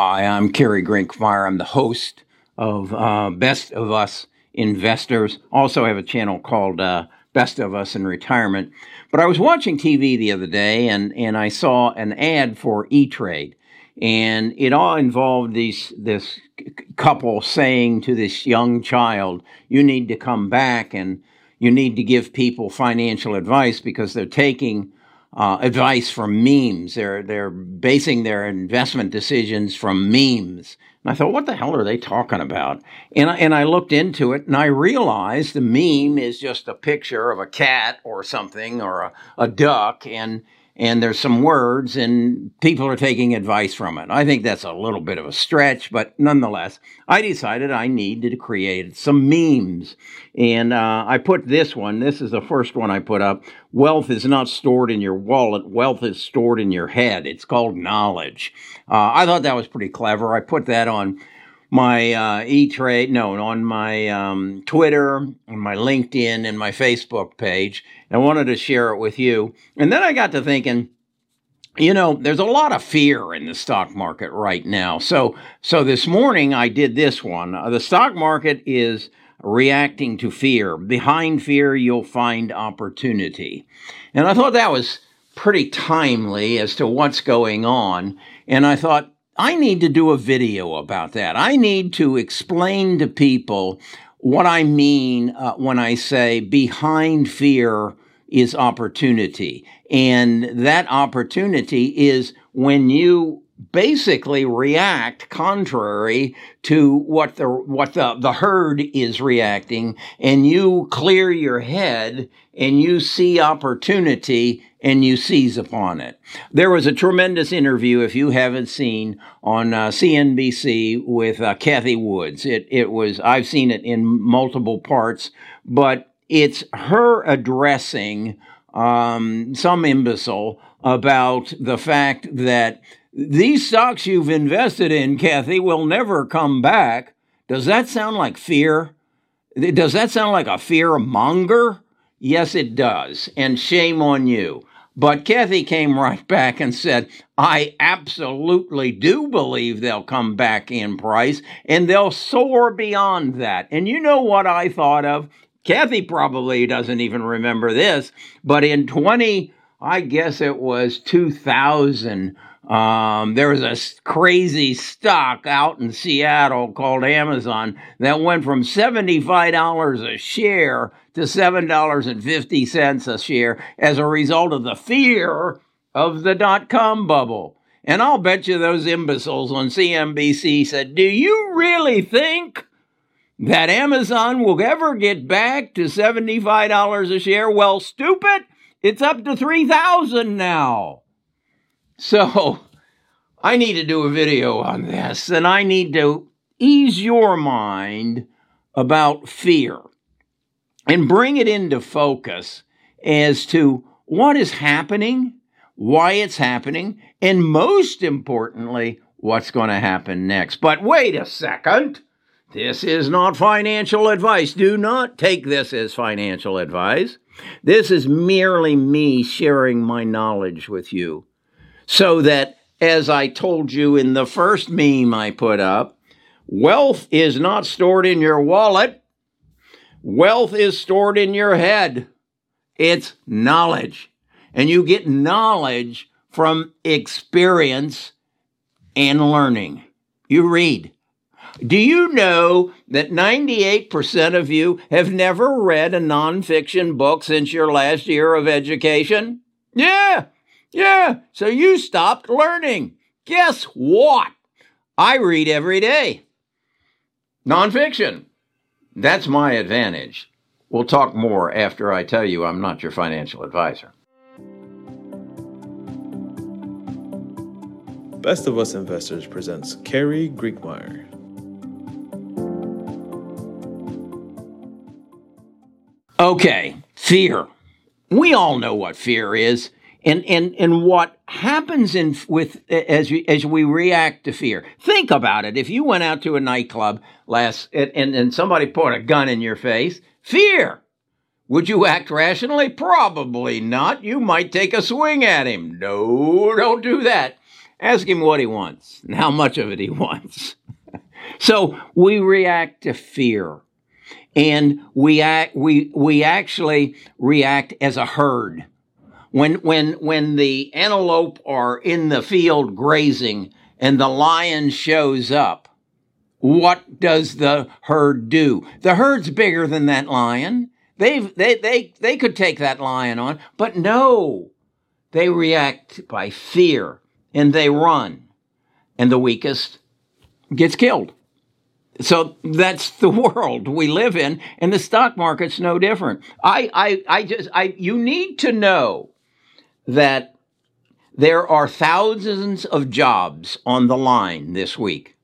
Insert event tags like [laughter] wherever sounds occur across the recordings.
Hi, I'm Kerry Grinkmeyer. I'm the host of uh, Best of Us Investors. Also, have a channel called uh, Best of Us in Retirement. But I was watching TV the other day and, and I saw an ad for E Trade. And it all involved these, this couple saying to this young child, You need to come back and you need to give people financial advice because they're taking uh, advice from memes. They're they're basing their investment decisions from memes. And I thought, what the hell are they talking about? And I, and I looked into it and I realized the meme is just a picture of a cat or something or a, a duck and and there's some words and people are taking advice from it. I think that's a little bit of a stretch, but nonetheless, I decided I needed to create some memes. And uh, I put this one, this is the first one I put up. Wealth is not stored in your wallet, wealth is stored in your head. It's called knowledge. Uh, I thought that was pretty clever. I put that on my uh, E-Trade, no, on my um, Twitter, on my LinkedIn, and my Facebook page. I wanted to share it with you. And then I got to thinking, you know, there's a lot of fear in the stock market right now. So, so this morning I did this one. Uh, the stock market is reacting to fear. Behind fear, you'll find opportunity. And I thought that was pretty timely as to what's going on. And I thought, I need to do a video about that. I need to explain to people what I mean uh, when I say behind fear is opportunity. And that opportunity is when you basically react contrary to what the what the, the herd is reacting and you clear your head and you see opportunity and you seize upon it. There was a tremendous interview, if you haven't seen, on uh, CNBC with uh, Cathie Woods. It, it was, I've seen it in multiple parts, but it's her addressing um, some imbecile about the fact that these stocks you've invested in, Cathie, will never come back. Does that sound like fear? Does that sound like a fear monger? Yes, it does. And shame on you. But Cathie came right back and said, I absolutely do believe they'll come back in price and they'll soar beyond that. And you know what I thought of? Cathie probably doesn't even remember this, but in 20, I guess it was 2000, um, there was a crazy stock out in Seattle called Amazon that went from $75 a share to $7.50 a share as a result of the fear of the dot com bubble. And I'll bet you those imbeciles on CNBC said, Do you really think that Amazon will ever get back to $75 a share? Well, stupid, it's up to 3000 now. So I need to do a video on this and I need to ease your mind about fear and bring it into focus as to what is happening, why it's happening, and most importantly, what's going to happen next. But wait a second. This is not financial advice. Do not take this as financial advice. This is merely me sharing my knowledge with you so that, as I told you in the first meme I put up, wealth is not stored in your wallet. Wealth is stored in your head. It's knowledge. And you get knowledge from experience and learning. You read. Do you know that 98% of you have never read a nonfiction book since your last year of education? Yeah, yeah, so you stopped learning. Guess what? I read every day. Nonfiction. That's my advantage. We'll talk more after I tell you I'm not your financial advisor. Best of Us Investors presents Kerry Grinkmeyer. Okay, fear. We all know what fear is and and and what happens in with as we, as we react to fear. Think about it. If you went out to a nightclub last and, and, and somebody put a gun in your face, fear. Would you act rationally? Probably not. You might take a swing at him. No, don't do that. Ask him what he wants and how much of it he [laughs] wants. so we react to fear. And we act, we, we actually react as a herd. When, when, when the antelope are in the field grazing and the lion shows up, what does the herd do? The herd's bigger than that lion. They've, they, they, they could take that lion on, but no, they react by fear and they run and the weakest gets killed. So that's [laughs] the world we live in, and the stock market's no different. I, I, I just, I, you need to know that there are thousands of jobs on the line this week.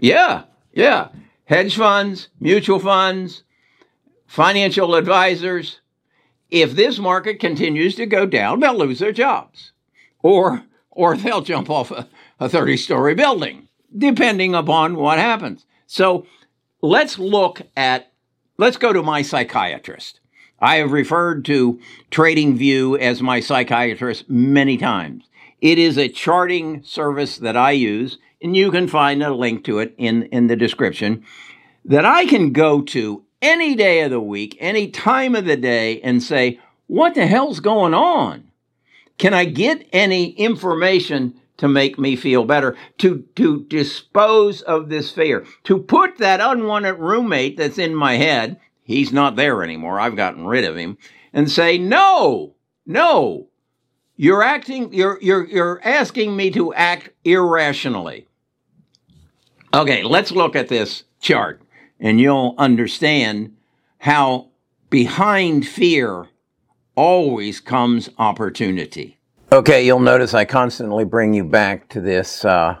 Yeah, yeah. Hedge funds, mutual funds, financial advisors. If this market continues to go down, they'll lose their jobs. Or, or they'll jump off a, a 30 story building, depending upon what happens. So let's look at, let's go to my psychiatrist. I have referred to TradingView as my psychiatrist many times. It is a charting service that I use, and you can find a link to it in, in the description, that I can go to any day of the week, any time of the day, and say, what the hell's going on? Can I get any information to make me feel better, to, to dispose of this fear, to put that unwanted roommate that's in my head, he's not there anymore, I've gotten rid of him, and say, no, no, you're acting, you're, you're, you're asking me to act irrationally. Okay, let's look at this chart and you'll understand how behind fear always comes opportunity. Okay, you'll notice I constantly bring you back to this uh,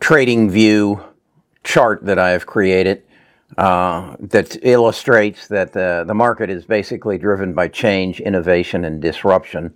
TradingView chart that I have created uh, that illustrates that the, the market is basically driven by change, innovation, and disruption.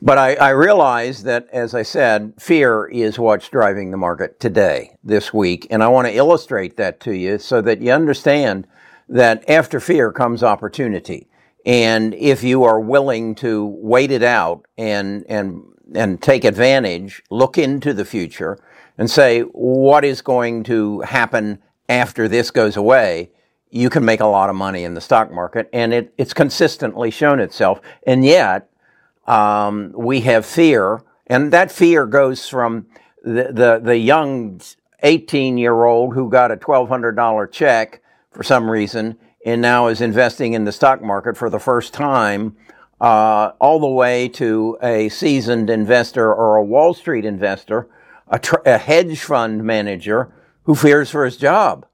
But I, I realize that, as I said, fear is what's driving the market today, this week. And I want to illustrate that to you so that you understand that after fear comes opportunity. And if you are willing to wait it out and, and, and take advantage, look into the future and say, what is going to happen after this goes away? You can make a lot of money in the stock market. And it, it's consistently shown itself. And yet, um, we have fear. And that fear goes from the, the, the young 18 year old who got a $1,200 check for some reason and now is investing in the stock market for the first time, uh, all the way to a seasoned investor or a Wall Street investor, a, tr- a hedge fund manager who fears for his job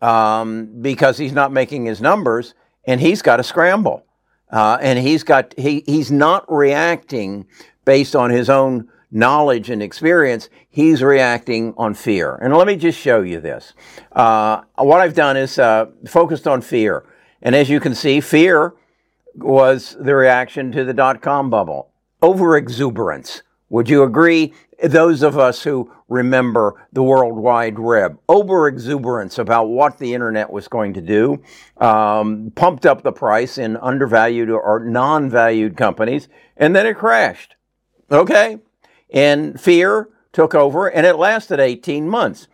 um, because he's not making his numbers and he's got to scramble. Uh, and he's got he, he's not reacting based on his own knowledge and experience, he's reacting on fear. And let me just show you this. Uh, what I've done is uh, focused on fear. And as you can see, fear was the reaction to the dot com bubble. Overexuberance. Would you agree? Those of us who remember the World Wide Web, overexuberance about what the internet was going to do, um, pumped up the price in undervalued or non-valued companies, and then it crashed. Okay, and fear took over, and it lasted 18 months.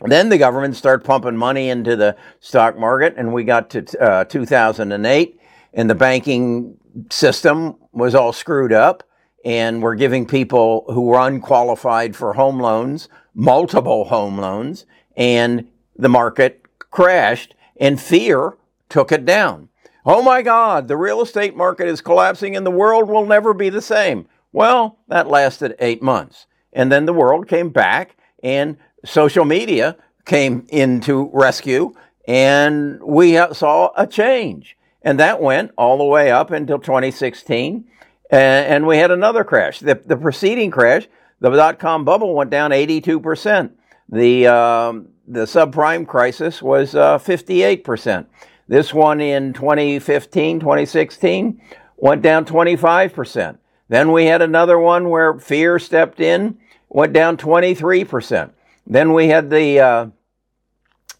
Then the government started pumping money into the stock market, and we got to uh, 2008, and the banking system was all screwed up, and we're giving people who were unqualified for home loans multiple home loans, and the market crashed, and fear took it down. Oh my God, the real estate market is collapsing, and the world will never be the same. Well, that lasted eight months. And then the world came back and social media came into rescue and we saw a change. And that went all the way up until 2016. And we had another crash. The, the preceding crash, the dot com bubble went down 82%. The, um, the subprime crisis was uh, 58%. This one in 2015, 2016 went down 25%. Then we had another one where fear stepped in, went down 23%. Then we had the, uh,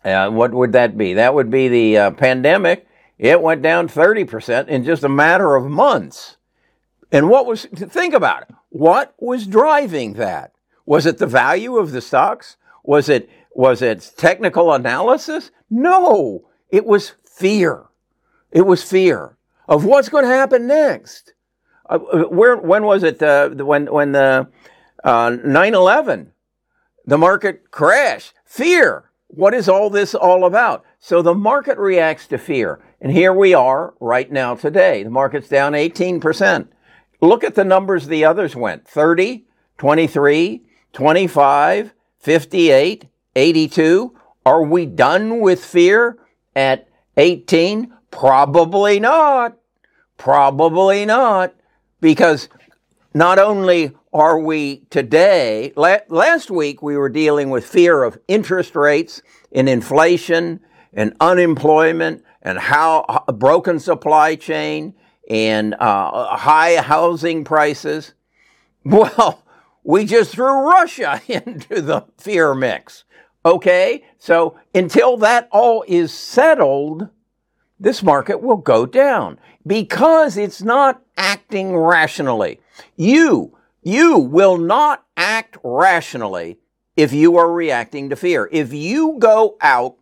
uh, what would that be? That would be the uh, pandemic. It went down 30% in just a matter of months. And what was, think about it. What was driving that? Was it the value of the stocks? Was it was it technical analysis? No, it was fear. It was fear of what's going to happen next. Uh, where when was it? Uh, when when the uh, 9/11, the market crashed. Fear. What is all this all about? So the market reacts to fear. And here we are right now today. The market's down 18%. Look at the numbers the others went 30, 23, 25, 58, 82. Are we done with fear at 18? Probably not. Probably not. Because not only are we today, la- last week we were dealing with fear of interest rates and inflation and unemployment and how a broken supply chain and uh, high housing prices. Well, we just threw Russia [laughs] into the fear mix. Okay, so until that all is settled, this market will go down because it's not acting rationally. You, you will not act rationally if you are reacting to fear. If you go out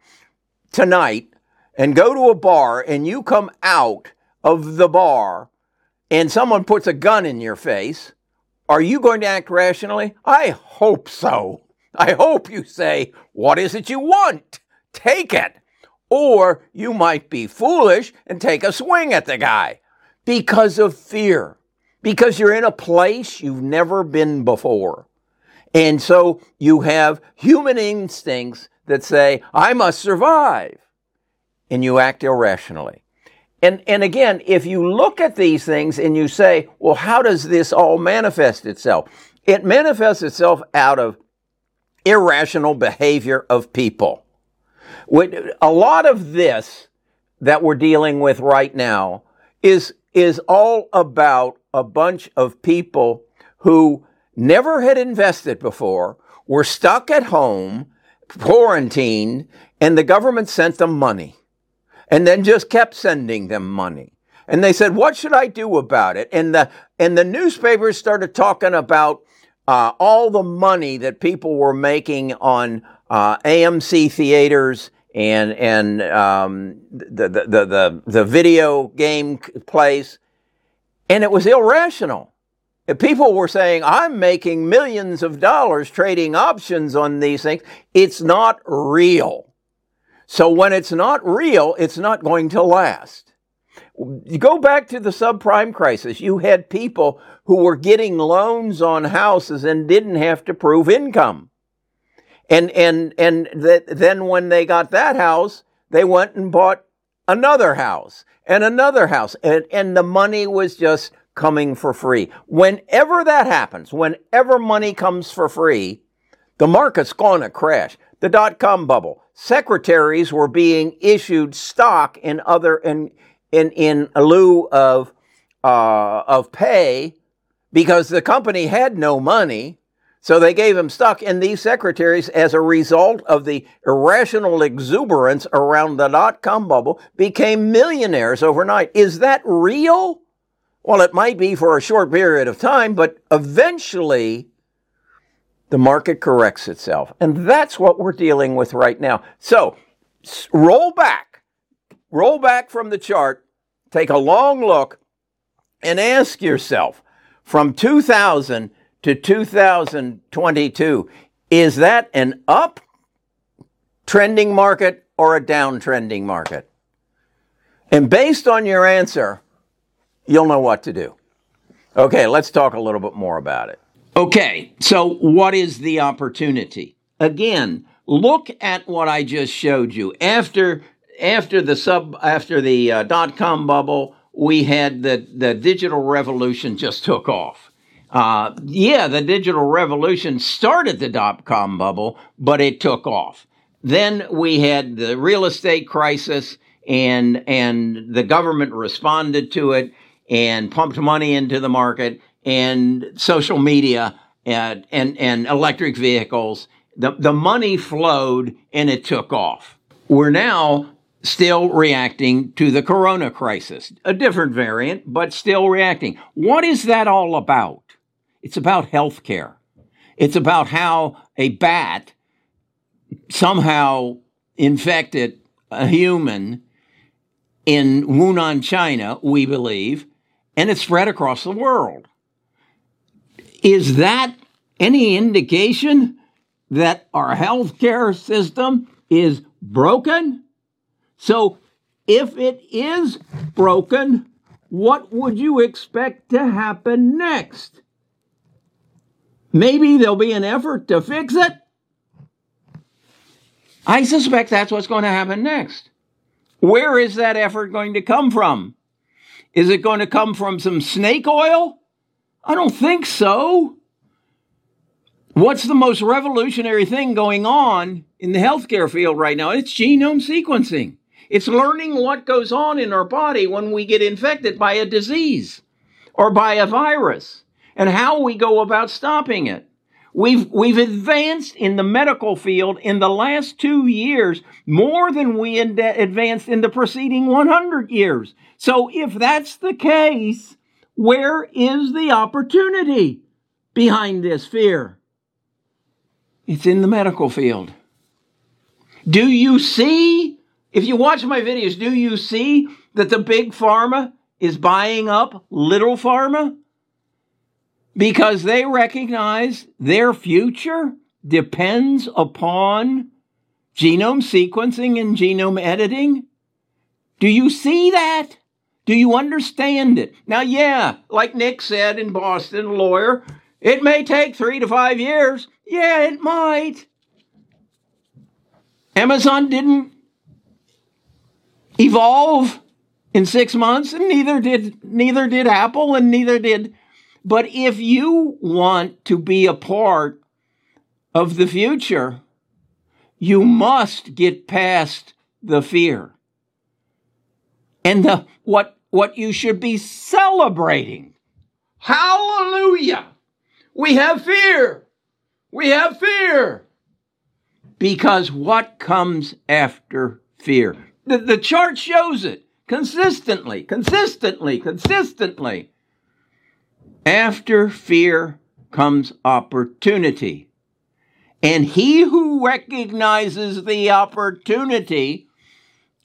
tonight and go to a bar and you come out of the bar and someone puts a gun in your face, are you going to act rationally? I hope so. I hope you say, What is it you want? Take it. Or you might be foolish and take a swing at the guy because of fear, because you're in a place you've never been before. And so you have human instincts that say, I must survive. And you act irrationally. And, and again, if you look at these things and you say, well, how does this all manifest itself? It manifests itself out of irrational behavior of people. A lot of this that we're dealing with right now is, is all about a bunch of people who never had invested before, were stuck at home, quarantined, and the government sent them money and then just kept sending them money. And they said, what should I do about it? And the, and the newspapers started talking about uh, all the money that people were making on uh, AMC theaters and and um, the, the, the the video game place, and it was irrational. People were saying, "I'm making millions of dollars trading options on these things," it's not real. So when it's not real, it's not going to last. You go back to the subprime crisis. You had people who were getting loans on houses and didn't have to prove income. And, and, and then when they got that house, they went and bought another house and another house. And, and the money was just coming for free. Whenever that happens, whenever money comes for free, the market's going to crash. The dot com bubble. Secretaries were being issued stock in other, in, in, in lieu of, uh, of pay because the company had no money so they gave him stock, and these secretaries, as a result of the irrational exuberance around the dot com bubble, became millionaires overnight. Is that real? Well, it might be for a short period of time, but eventually the market corrects itself. And that's what we're dealing with right now. So roll back, roll back from the chart, take a long look, and ask yourself from 2000 to 2022, is that an up trending market or a down trending market? And based on your answer, you'll know what to do. Okay, let's talk a little bit more about it. Okay, so what is the opportunity? Again, look at what I just showed you. After after the sub after the uh, dot com bubble, we had the the digital revolution just took off. Uh, yeah, the digital revolution started the dot com bubble, but it took off. Then we had the real estate crisis, and and the government responded to it and pumped money into the market, and social media and and, and electric vehicles. The, the money flowed and it took off. We're now still reacting to the corona crisis, a different variant, but still reacting. What is that all about? It's about health care. It's about how a bat somehow infected a human in Wuhan, China, we believe, and it spread across the world. Is that any indication that our healthcare system is broken? So, if it is broken, what would you expect to happen next? Maybe there'll be an effort to fix it. I suspect that's what's going to happen next. Where is that effort going to come from? Is it going to come from some snake oil? I don't think so. What's the most revolutionary thing going on in the healthcare field right now? It's genome sequencing. It's learning what goes on in our body when we get infected by a disease or by a virus and how we go about stopping it. We've, we've advanced in the medical field in the last two years more than we ad- advanced in the preceding 100 years. So if that's the case, where is the opportunity behind this fear? It's in the medical field. Do you see, if you watch my videos, do you see that the big pharma is buying up little pharma? Because they recognize their future depends upon genome sequencing and genome editing. Do you see that? Do you understand it? Now, yeah, like Nick said in Boston, a lawyer, it may take three to five years. Yeah, it might. Amazon didn't evolve in six months, and neither did neither did Apple, and neither did but if you want to be a part of the future, you must get past the fear. And the what what you should be celebrating. Hallelujah. We have fear. We have fear. Because what comes after fear? The, the chart shows it consistently, consistently, consistently. After fear comes opportunity. And he who recognizes the opportunity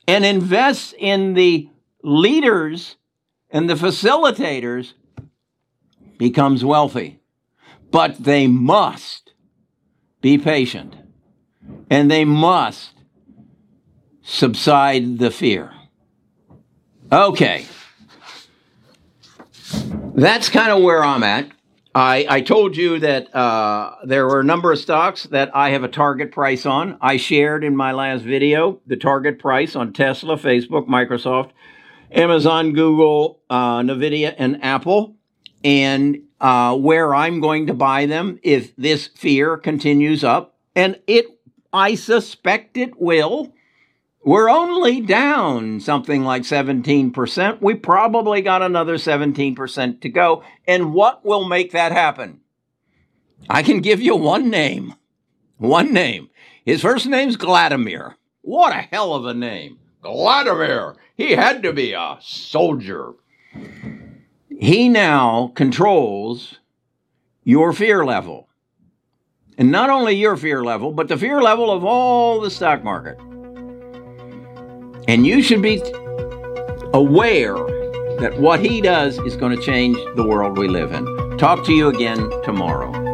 and invests in the leaders and the facilitators becomes wealthy. But they must be patient and they must subside the fear. Okay that's kind of where I'm at. I, I told you that uh, there were a number of stocks that I have a target price on. I shared in my last video the target price on Tesla, Facebook, Microsoft, Amazon, Google, uh, Nvidia, and Apple, and uh, where I'm going to buy them if this fear continues up. And it, I suspect it will. We're only down something like 17%. We probably got another 17% to go. And what will make that happen? I can give you one name. One name. His first name's Vladimir. What a hell of a name. Vladimir. He had to be a soldier. He now controls your fear level. And not only your fear level, but the fear level of all the stock market. And you should be aware that what he does is going to change the world we live in. Talk to you again tomorrow.